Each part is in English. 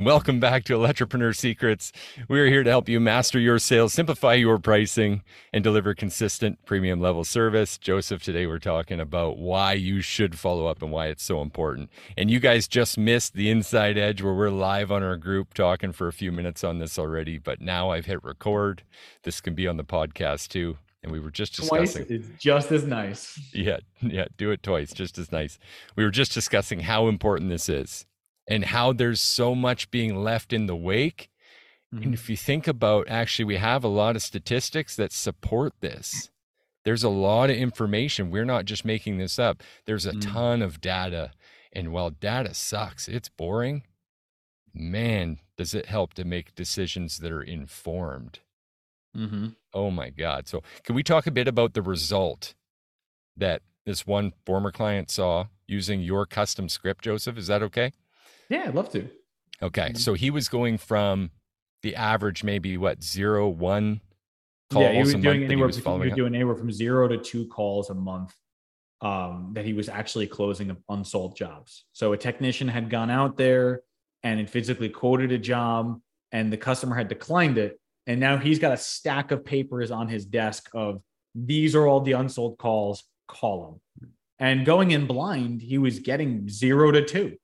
Welcome back to Electropreneur Secrets. We are here to help you master your sales, simplify your pricing, and deliver consistent premium level service. Joseph, today we're talking about why you should follow up and why it's so important. And you guys just missed the inside edge where we're live on our group talking for a few minutes on this already, but now I've hit record. This can be on the podcast too. And we were just discussing. Twice, it's just as nice. Yeah, yeah, do it twice, just as nice. We were just discussing how important this is and how there's so much being left in the wake. Mm-hmm. And if you think about actually, we have a lot of statistics that support this. There's a lot of information. We're not just making this up. There's a mm-hmm. ton of data. And while data sucks, it's boring. Man, does it help to make decisions that are informed? Mm-hmm. Oh my God. So, can we talk a bit about the result that this one former client saw using your custom script, Joseph? Is that okay? Yeah, I'd love to. Okay. Mm-hmm. So he was going from the average, maybe what, zero, one calls yeah, he was doing anywhere, he was, he was doing anywhere from zero to two calls a month um, that he was actually closing unsold jobs. So a technician had gone out there and it physically quoted a job and the customer had declined it. And now he's got a stack of papers on his desk of these are all the unsold calls, call them. And going in blind, he was getting zero to two.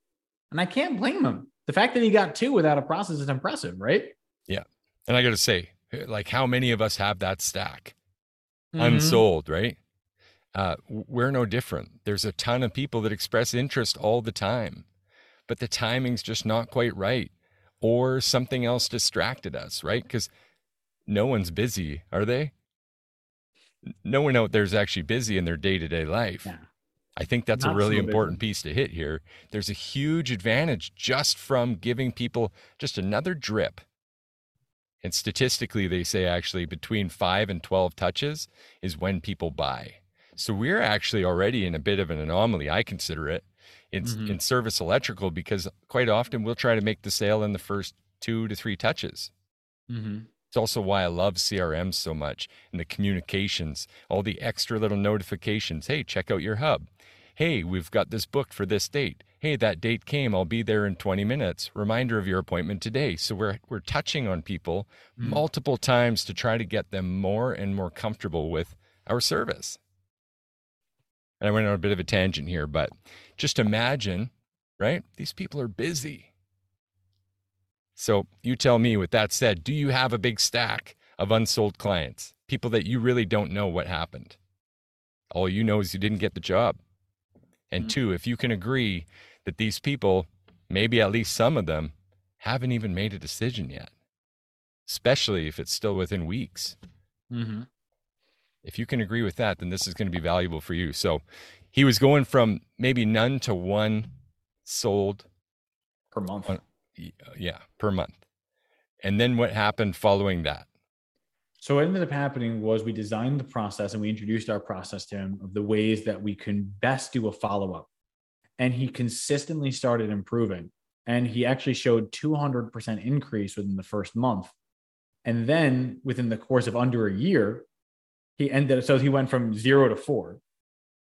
And I can't blame him. The fact that he got two without a process is impressive, right? Yeah. And I got to say, like, how many of us have that stack mm-hmm. unsold, right? Uh, we're no different. There's a ton of people that express interest all the time, but the timing's just not quite right, or something else distracted us, right? Because no one's busy, are they? No one out there's actually busy in their day to day life. Yeah. I think that's Not a really so important piece to hit here. There's a huge advantage just from giving people just another drip. And statistically, they say actually between five and 12 touches is when people buy. So we're actually already in a bit of an anomaly, I consider it, in, mm-hmm. in service electrical, because quite often we'll try to make the sale in the first two to three touches. Mm-hmm. It's also why I love CRM so much and the communications, all the extra little notifications. Hey, check out your hub. Hey, we've got this booked for this date. Hey, that date came. I'll be there in 20 minutes. Reminder of your appointment today. So we're we're touching on people mm. multiple times to try to get them more and more comfortable with our service. And I went on a bit of a tangent here, but just imagine, right? These people are busy. So you tell me, with that said, do you have a big stack of unsold clients, people that you really don't know what happened? All you know is you didn't get the job. And mm-hmm. two, if you can agree that these people, maybe at least some of them, haven't even made a decision yet, especially if it's still within weeks. Mm-hmm. If you can agree with that, then this is going to be valuable for you. So he was going from maybe none to one sold per month. On, Uh, yeah, per month. And then what happened following that? So what ended up happening was we designed the process and we introduced our process to him of the ways that we can best do a follow-up. And he consistently started improving. And he actually showed 200% increase within the first month. And then within the course of under a year, he ended up, so he went from zero to four.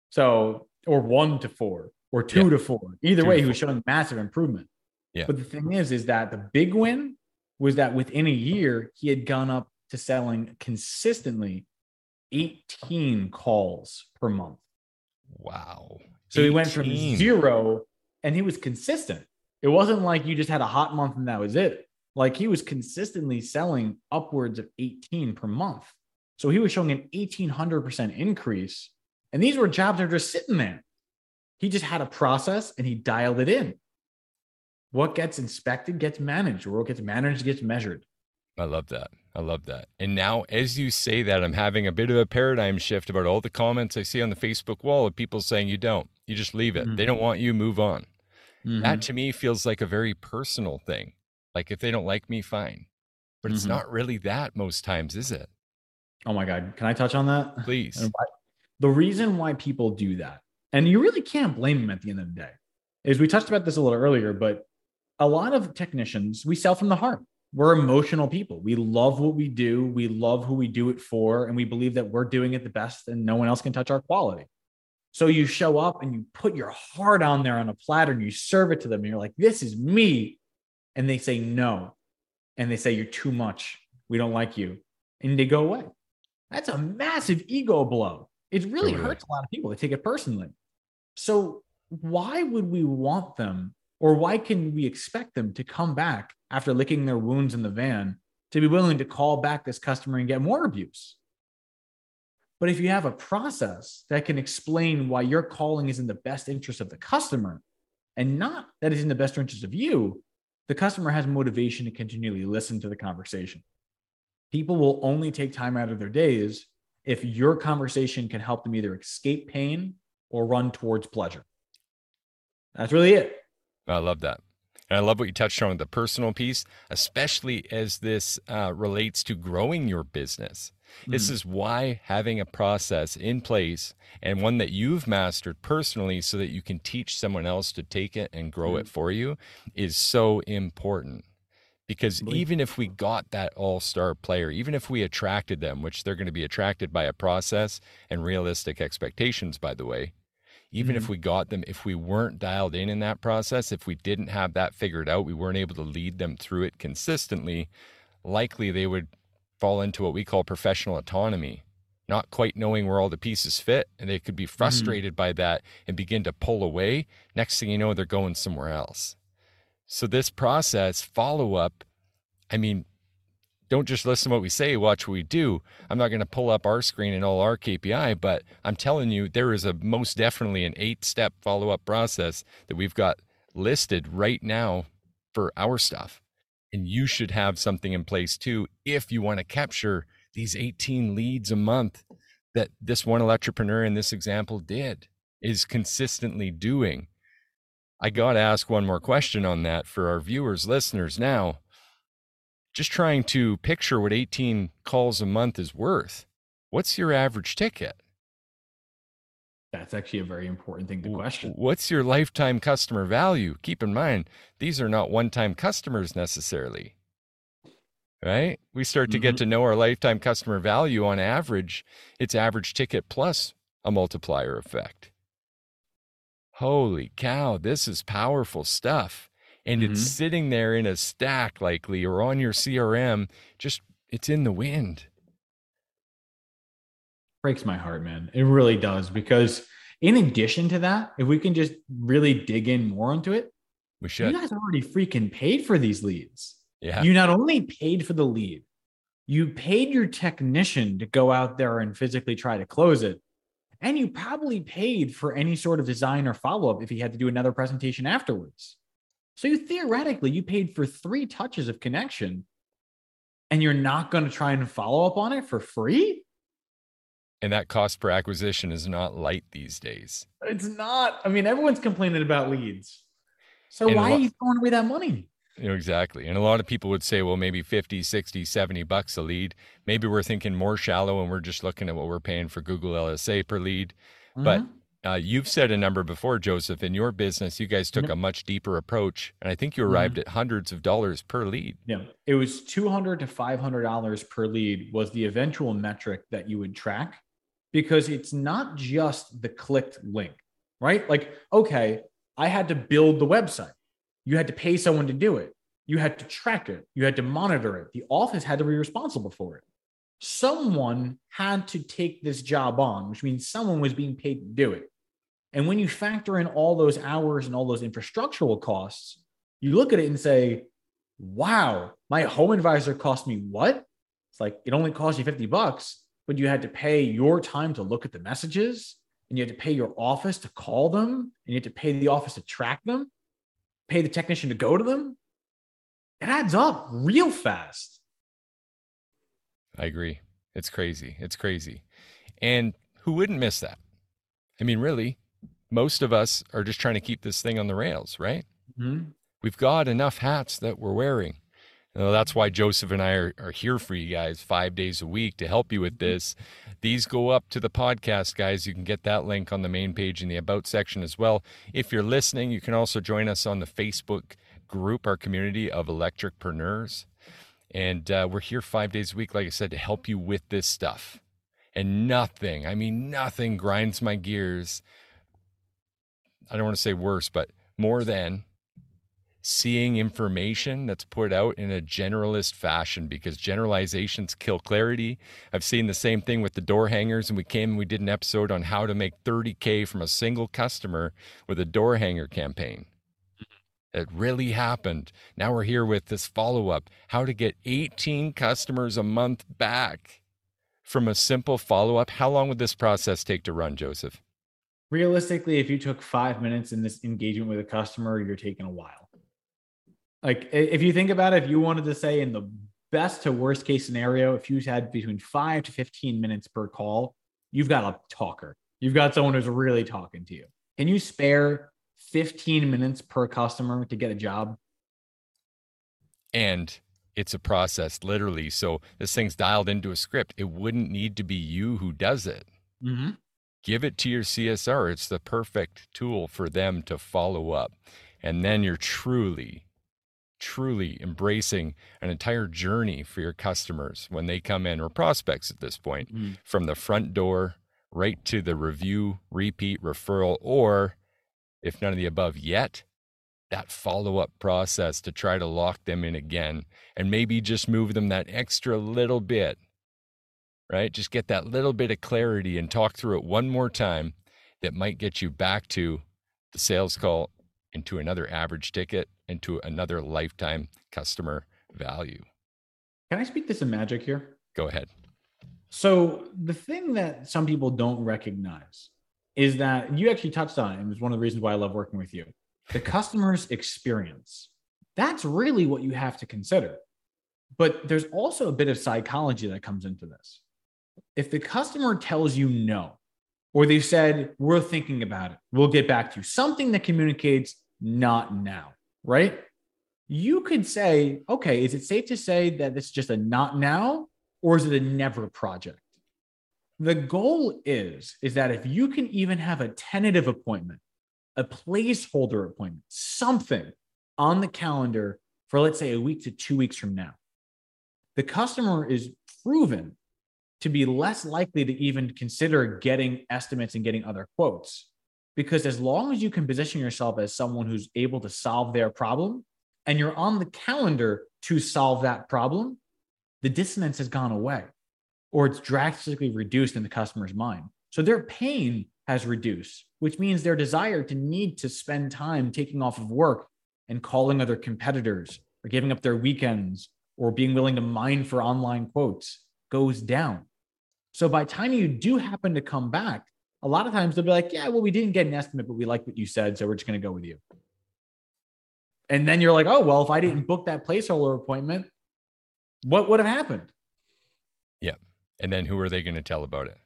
So or one to four or two yeah. to four. Either two way, he was showing massive improvement. Yeah. But the thing is, is that the big win was that within a year, he had gone up to selling consistently 18 calls per month. Wow. So 18. he went from zero and he was consistent. It wasn't like you just had a hot month and that was it. Like he was consistently selling upwards of 18 per month. So he was showing an 1800% increase. And these were jobs that are just sitting there. He just had a process and he dialed it in. What gets inspected gets managed, or what gets managed gets measured. I love that. I love that. And now, as you say that, I'm having a bit of a paradigm shift about all the comments I see on the Facebook wall of people saying you don't, you just leave it. Mm-hmm. They don't want you, move on. Mm-hmm. That to me feels like a very personal thing. Like if they don't like me, fine. But it's mm-hmm. not really that most times, is it? Oh my God. Can I touch on that? Please. The reason why people do that, and you really can't blame them at the end of the day, is we touched about this a little earlier, but a lot of technicians, we sell from the heart. We're emotional people. We love what we do. We love who we do it for. And we believe that we're doing it the best and no one else can touch our quality. So you show up and you put your heart on there on a platter and you serve it to them. And you're like, this is me. and they say no, and they say you're too much, we don't like you, and they go away. That's a massive ego blow. It really totally. hurts a lot of people. They take it personally. So why would we want them or why can we expect them to come back after licking their wounds in the van to be willing to call back this customer and get more abuse? But if you have a process that can explain why your calling is in the best interest of the customer and not that is in the best interest of you, the customer has motivation to continually listen to the conversation. People will only take time out of their days if your conversation can help them either escape pain or run towards pleasure. That's really it. I love that. And I love what you touched on with the personal piece, especially as this uh, relates to growing your business. Mm. This is why having a process in place and one that you've mastered personally so that you can teach someone else to take it and grow mm. it for you is so important. Because even if we got that all star player, even if we attracted them, which they're going to be attracted by a process and realistic expectations, by the way, even mm-hmm. if we got them, if we weren't dialed in in that process, if we didn't have that figured out, we weren't able to lead them through it consistently, likely they would fall into what we call professional autonomy, not quite knowing where all the pieces fit. And they could be mm-hmm. frustrated mm-hmm. by that and begin to pull away. Next thing you know, they're going somewhere else. So, this process, follow up, I mean, don't just listen to what we say, watch what we do. I'm not going to pull up our screen and all our KPI, but I'm telling you, there is a most definitely an eight step follow up process that we've got listed right now for our stuff. And you should have something in place too if you want to capture these 18 leads a month that this one entrepreneur in this example did, is consistently doing. I got to ask one more question on that for our viewers, listeners now just trying to picture what 18 calls a month is worth. What's your average ticket? That's actually a very important thing to question. What's your lifetime customer value? Keep in mind, these are not one time customers necessarily. Right? We start to mm-hmm. get to know our lifetime customer value on average, it's average ticket plus a multiplier effect. Holy cow, this is powerful stuff and mm-hmm. it's sitting there in a stack likely or on your crm just it's in the wind. Breaks my heart man. It really does because in addition to that if we can just really dig in more into it we should. you guys already freaking paid for these leads. Yeah. You not only paid for the lead you paid your technician to go out there and physically try to close it and you probably paid for any sort of design or follow-up if he had to do another presentation afterwards so you theoretically you paid for three touches of connection and you're not going to try and follow up on it for free? And that cost per acquisition is not light these days. It's not. I mean, everyone's complaining about leads. So and why lo- are you throwing away that money? You know, exactly. And a lot of people would say, well, maybe 50, 60, 70 bucks a lead. Maybe we're thinking more shallow and we're just looking at what we're paying for Google LSA per lead. Mm-hmm. But uh, you've said a number before, Joseph. In your business, you guys took a much deeper approach, and I think you arrived mm-hmm. at hundreds of dollars per lead. Yeah, it was two hundred to five hundred dollars per lead was the eventual metric that you would track, because it's not just the clicked link, right? Like, okay, I had to build the website. You had to pay someone to do it. You had to track it. You had to monitor it. The office had to be responsible for it. Someone had to take this job on, which means someone was being paid to do it. And when you factor in all those hours and all those infrastructural costs, you look at it and say, wow, my home advisor cost me what? It's like it only cost you 50 bucks, but you had to pay your time to look at the messages and you had to pay your office to call them and you had to pay the office to track them, pay the technician to go to them. It adds up real fast. I agree. It's crazy. It's crazy. And who wouldn't miss that? I mean, really, most of us are just trying to keep this thing on the rails, right? Mm-hmm. We've got enough hats that we're wearing. You know, that's why Joseph and I are, are here for you guys five days a week to help you with this. These go up to the podcast, guys. You can get that link on the main page in the About section as well. If you're listening, you can also join us on the Facebook group, our community of electropreneurs. And uh, we're here five days a week, like I said, to help you with this stuff. And nothing, I mean, nothing grinds my gears I don't want to say worse, but more than seeing information that's put out in a generalist fashion because generalizations kill clarity. I've seen the same thing with the door hangers, and we came and we did an episode on how to make 30K from a single customer with a door hanger campaign. It really happened. Now we're here with this follow up how to get 18 customers a month back from a simple follow up. How long would this process take to run, Joseph? Realistically, if you took five minutes in this engagement with a customer, you're taking a while. Like if you think about it, if you wanted to say in the best to worst case scenario, if you had between five to 15 minutes per call, you've got a talker. You've got someone who's really talking to you. Can you spare 15 minutes per customer to get a job. And it's a process, literally. So this thing's dialed into a script. It wouldn't need to be you who does it. Mm-hmm. Give it to your CSR. It's the perfect tool for them to follow up. And then you're truly, truly embracing an entire journey for your customers when they come in or prospects at this point, mm-hmm. from the front door right to the review, repeat, referral, or if none of the above yet, that follow up process to try to lock them in again and maybe just move them that extra little bit, right? Just get that little bit of clarity and talk through it one more time that might get you back to the sales call into another average ticket into another lifetime customer value. Can I speak to some magic here? Go ahead. So, the thing that some people don't recognize is that you actually touched on it. And it's one of the reasons why I love working with you. The customer's experience. That's really what you have to consider. But there's also a bit of psychology that comes into this. If the customer tells you no, or they said, we're thinking about it, we'll get back to you, something that communicates not now, right? You could say, okay, is it safe to say that it's just a not now, or is it a never project? the goal is is that if you can even have a tentative appointment a placeholder appointment something on the calendar for let's say a week to two weeks from now the customer is proven to be less likely to even consider getting estimates and getting other quotes because as long as you can position yourself as someone who's able to solve their problem and you're on the calendar to solve that problem the dissonance has gone away or it's drastically reduced in the customer's mind. So their pain has reduced, which means their desire to need to spend time taking off of work and calling other competitors or giving up their weekends or being willing to mine for online quotes goes down. So by time you do happen to come back, a lot of times they'll be like, yeah, well, we didn't get an estimate, but we like what you said. So we're just going to go with you. And then you're like, oh, well, if I didn't book that placeholder appointment, what would have happened? Yeah. And then who are they going to tell about it?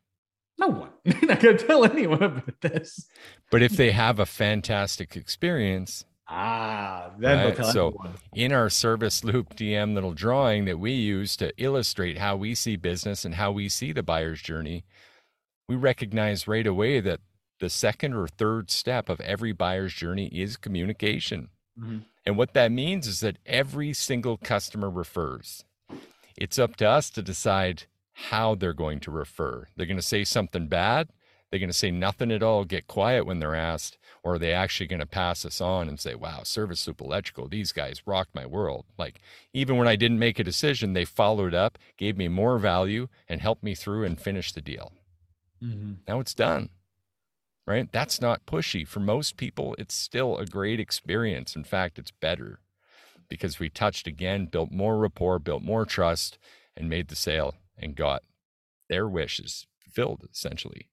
No one. They're not going to tell anyone about this. But if they have a fantastic experience, ah, then right? so in our service loop DM little drawing that we use to illustrate how we see business and how we see the buyer's journey, we recognize right away that the second or third step of every buyer's journey is communication. Mm-hmm. And what that means is that every single customer refers. It's up to us to decide how they're going to refer. They're going to say something bad. They're going to say nothing at all, get quiet when they're asked, or are they actually going to pass us on and say, wow, Service Loop Electrical, these guys rocked my world. Like, even when I didn't make a decision, they followed up, gave me more value, and helped me through and finish the deal. Mm-hmm. Now it's done, right? That's not pushy. For most people, it's still a great experience. In fact, it's better because we touched again, built more rapport, built more trust, and made the sale and got their wishes fulfilled essentially.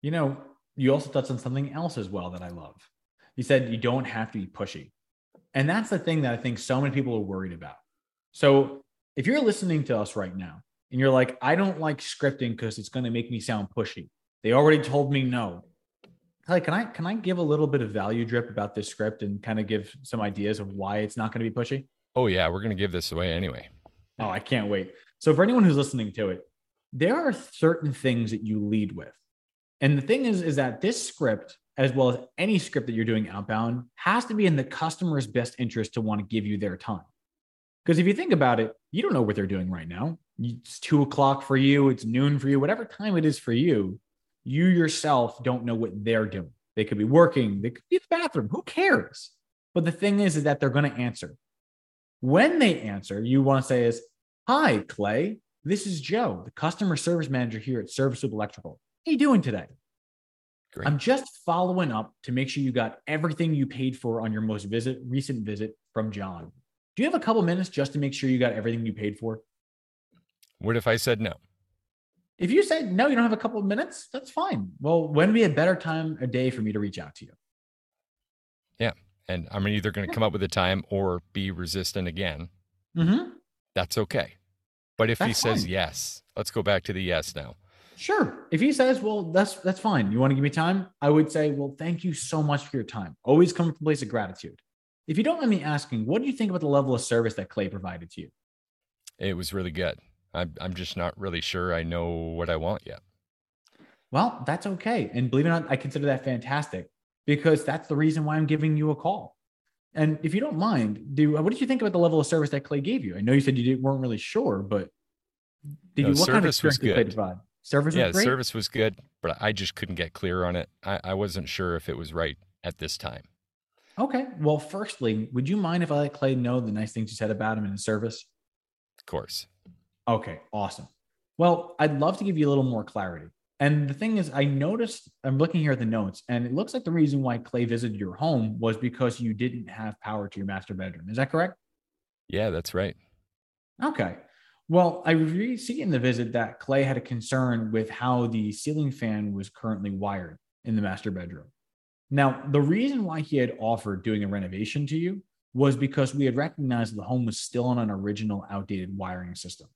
You know, you also touched on something else as well that I love. You said you don't have to be pushy. And that's the thing that I think so many people are worried about. So if you're listening to us right now and you're like, I don't like scripting because it's going to make me sound pushy. They already told me no. Like, can I can I give a little bit of value drip about this script and kind of give some ideas of why it's not going to be pushy? Oh yeah, we're going to give this away anyway. Oh, I can't wait. So for anyone who's listening to it, there are certain things that you lead with. And the thing is, is that this script, as well as any script that you're doing outbound, has to be in the customer's best interest to want to give you their time. Because if you think about it, you don't know what they're doing right now. It's two o'clock for you, it's noon for you, whatever time it is for you, you yourself don't know what they're doing. They could be working, they could be in the bathroom. Who cares? But the thing is, is that they're going to answer. When they answer, you want to say is, "Hi, Clay. This is Joe, the customer service manager here at Service Loop Electrical. How you doing today? Great. I'm just following up to make sure you got everything you paid for on your most visit recent visit from John. Do you have a couple minutes just to make sure you got everything you paid for? What if I said no? If you said no, you don't have a couple of minutes, that's fine. Well, when would be a better time a day for me to reach out to you? Yeah. And I'm either going to come up with a time or be resistant again. Mm-hmm. That's okay. But if that's he says fine. yes, let's go back to the yes now. Sure. If he says, well, that's that's fine. You want to give me time? I would say, well, thank you so much for your time. Always come from a place of gratitude. If you don't mind me asking, what do you think about the level of service that Clay provided to you? It was really good. I'm I'm just not really sure I know what I want yet. Well, that's okay. And believe it or not, I consider that fantastic because that's the reason why I'm giving you a call. And if you don't mind, do what did you think about the level of service that Clay gave you? I know you said you weren't really sure, but did no, you what kind of experience did Clay provide? Service yeah, was great? service was good, but I just couldn't get clear on it. I, I wasn't sure if it was right at this time. Okay. Well, firstly, would you mind if I let Clay know the nice things you said about him in his service? Of course. Okay, awesome. Well, I'd love to give you a little more clarity. And the thing is, I noticed, I'm looking here at the notes, and it looks like the reason why Clay visited your home was because you didn't have power to your master bedroom. Is that correct? Yeah, that's right. Okay. Well, I see in the visit that Clay had a concern with how the ceiling fan was currently wired in the master bedroom. Now, the reason why he had offered doing a renovation to you was because we had recognized the home was still on an original outdated wiring system.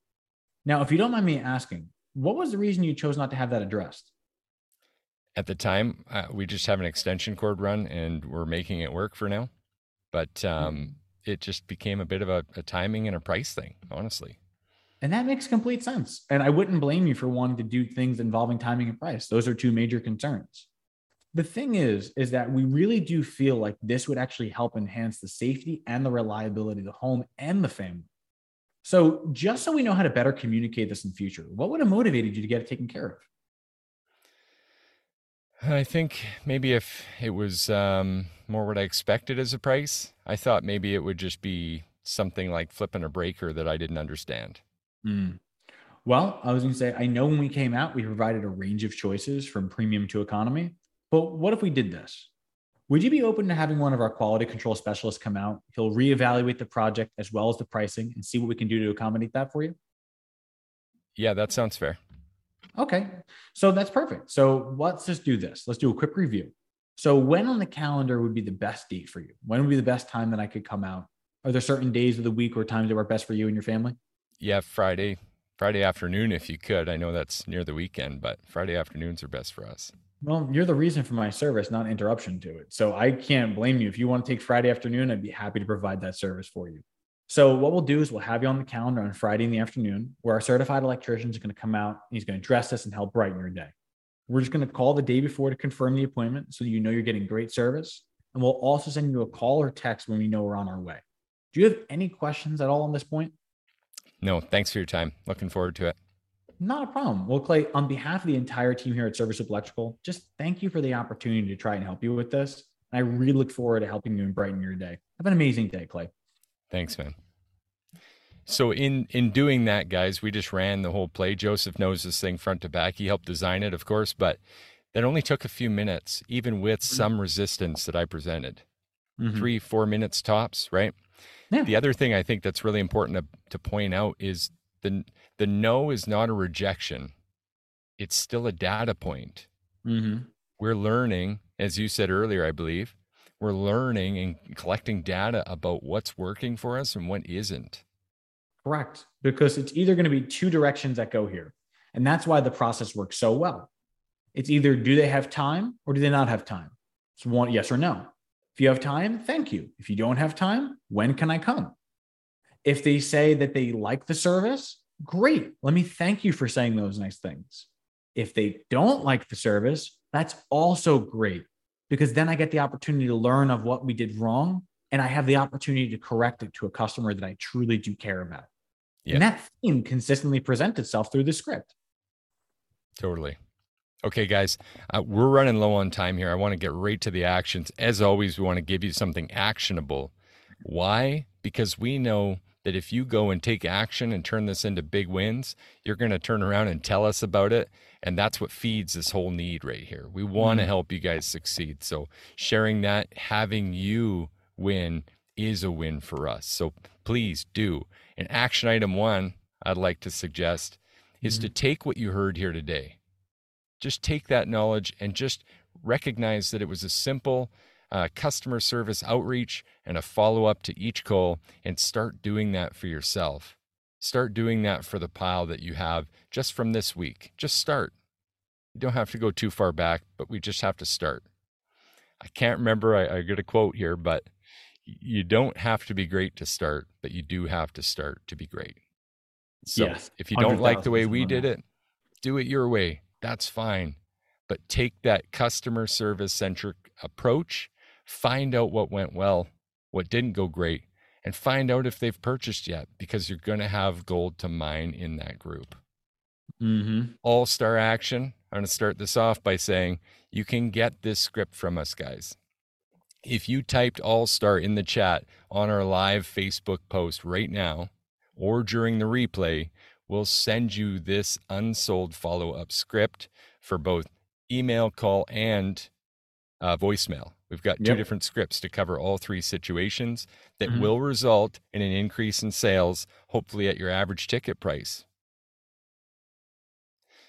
Now, if you don't mind me asking, what was the reason you chose not to have that addressed? At the time, uh, we just have an extension cord run and we're making it work for now. But um, it just became a bit of a, a timing and a price thing, honestly. And that makes complete sense. And I wouldn't blame you for wanting to do things involving timing and price. Those are two major concerns. The thing is, is that we really do feel like this would actually help enhance the safety and the reliability of the home and the family. So, just so we know how to better communicate this in future, what would have motivated you to get it taken care of? I think maybe if it was um, more what I expected as a price, I thought maybe it would just be something like flipping a breaker that I didn't understand. Mm. Well, I was going to say, I know when we came out, we provided a range of choices from premium to economy. But what if we did this? Would you be open to having one of our quality control specialists come out? He'll reevaluate the project as well as the pricing and see what we can do to accommodate that for you. Yeah, that sounds fair. Okay. So that's perfect. So let's just do this. Let's do a quick review. So, when on the calendar would be the best date for you? When would be the best time that I could come out? Are there certain days of the week or times that work best for you and your family? Yeah, Friday, Friday afternoon, if you could. I know that's near the weekend, but Friday afternoons are best for us. Well, you're the reason for my service, not interruption to it. So I can't blame you. If you want to take Friday afternoon, I'd be happy to provide that service for you. So what we'll do is we'll have you on the calendar on Friday in the afternoon where our certified electrician is going to come out. He's going to dress us and help brighten your day. We're just going to call the day before to confirm the appointment so you know you're getting great service. And we'll also send you a call or text when we know we're on our way. Do you have any questions at all on this point? No, thanks for your time. Looking forward to it. Not a problem. Well, Clay, on behalf of the entire team here at Service Electrical, just thank you for the opportunity to try and help you with this. I really look forward to helping you and brighten your day. Have an amazing day, Clay. Thanks, man. So in in doing that, guys, we just ran the whole play. Joseph knows this thing front to back. He helped design it, of course, but that only took a few minutes, even with some resistance that I presented. Mm-hmm. Three, four minutes tops, right? Yeah. The other thing I think that's really important to, to point out is the the no is not a rejection. It's still a data point. Mm-hmm. we're learning as you said earlier i believe we're learning and collecting data about what's working for us and what isn't. Correct. Because it's either going to be two directions that go here and that's why the process works so well. It's either do they have time or do they not have time? It's one yes or no if you have time thank you if you don't have time when can i come if they say that they like the service, great. Let me thank you for saying those nice things. If they don't like the service, that's also great because then I get the opportunity to learn of what we did wrong and I have the opportunity to correct it to a customer that I truly do care about. Yeah. And that theme consistently presents itself through the script. Totally. Okay, guys, uh, we're running low on time here. I want to get right to the actions. As always, we want to give you something actionable. Why? Because we know that if you go and take action and turn this into big wins, you're going to turn around and tell us about it. And that's what feeds this whole need right here. We want to mm-hmm. help you guys succeed. So, sharing that, having you win is a win for us. So, please do. And action item one, I'd like to suggest is mm-hmm. to take what you heard here today just take that knowledge and just recognize that it was a simple uh, customer service outreach and a follow up to each call and start doing that for yourself. Start doing that for the pile that you have just from this week. Just start. You don't have to go too far back, but we just have to start. I can't remember, I, I get a quote here, but you don't have to be great to start, but you do have to start to be great. So yes, if you don't like the way we did it, do it your way that's fine. But take that customer service centric approach, find out what went well, what didn't go great, and find out if they've purchased yet because you're going to have gold to mine in that group. Mm-hmm. All star action. I'm going to start this off by saying you can get this script from us, guys. If you typed All Star in the chat on our live Facebook post right now or during the replay, we'll send you this unsold follow up script for both email, call, and uh, voicemail. We've got two yep. different scripts to cover all three situations that mm-hmm. will result in an increase in sales, hopefully at your average ticket price.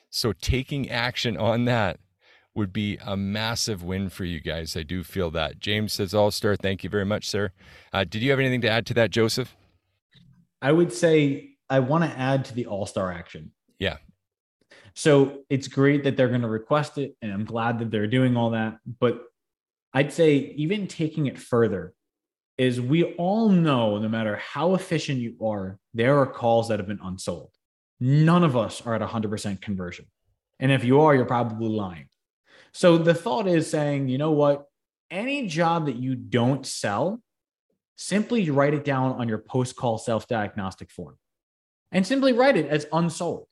So, taking action on that would be a massive win for you guys. I do feel that. James says, All star. Thank you very much, sir. Uh, did you have anything to add to that, Joseph? I would say I want to add to the All Star action. Yeah. So it's great that they're going to request it, and I'm glad that they're doing all that. But I'd say even taking it further is we all know no matter how efficient you are, there are calls that have been unsold. None of us are at 100% conversion. And if you are, you're probably lying. So the thought is saying, you know what? Any job that you don't sell, simply write it down on your post call self diagnostic form and simply write it as unsold.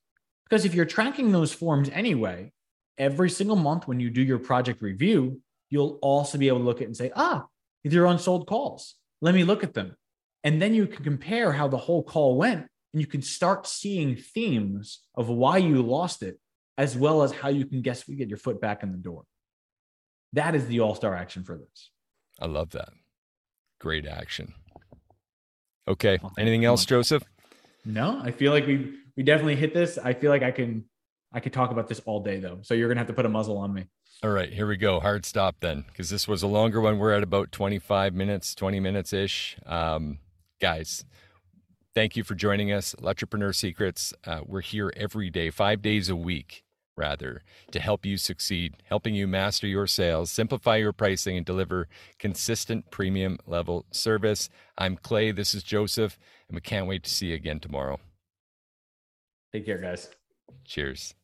Because if you're tracking those forms anyway, every single month when you do your project review, you'll also be able to look at it and say, ah, these are unsold calls. Let me look at them. And then you can compare how the whole call went and you can start seeing themes of why you lost it, as well as how you can guess we get your foot back in the door. That is the all star action for this. I love that. Great action. Okay. Anything else, Joseph? No, I feel like we we definitely hit this. I feel like I can I could talk about this all day though. So you're gonna have to put a muzzle on me. All right, here we go. Hard stop then, because this was a longer one. We're at about 25 minutes, 20 minutes ish. Um, guys, thank you for joining us. Electropreneur Secrets. Uh, we're here every day, five days a week, rather, to help you succeed, helping you master your sales, simplify your pricing, and deliver consistent premium level service. I'm Clay. This is Joseph and we can't wait to see you again tomorrow. Take care, guys. Cheers.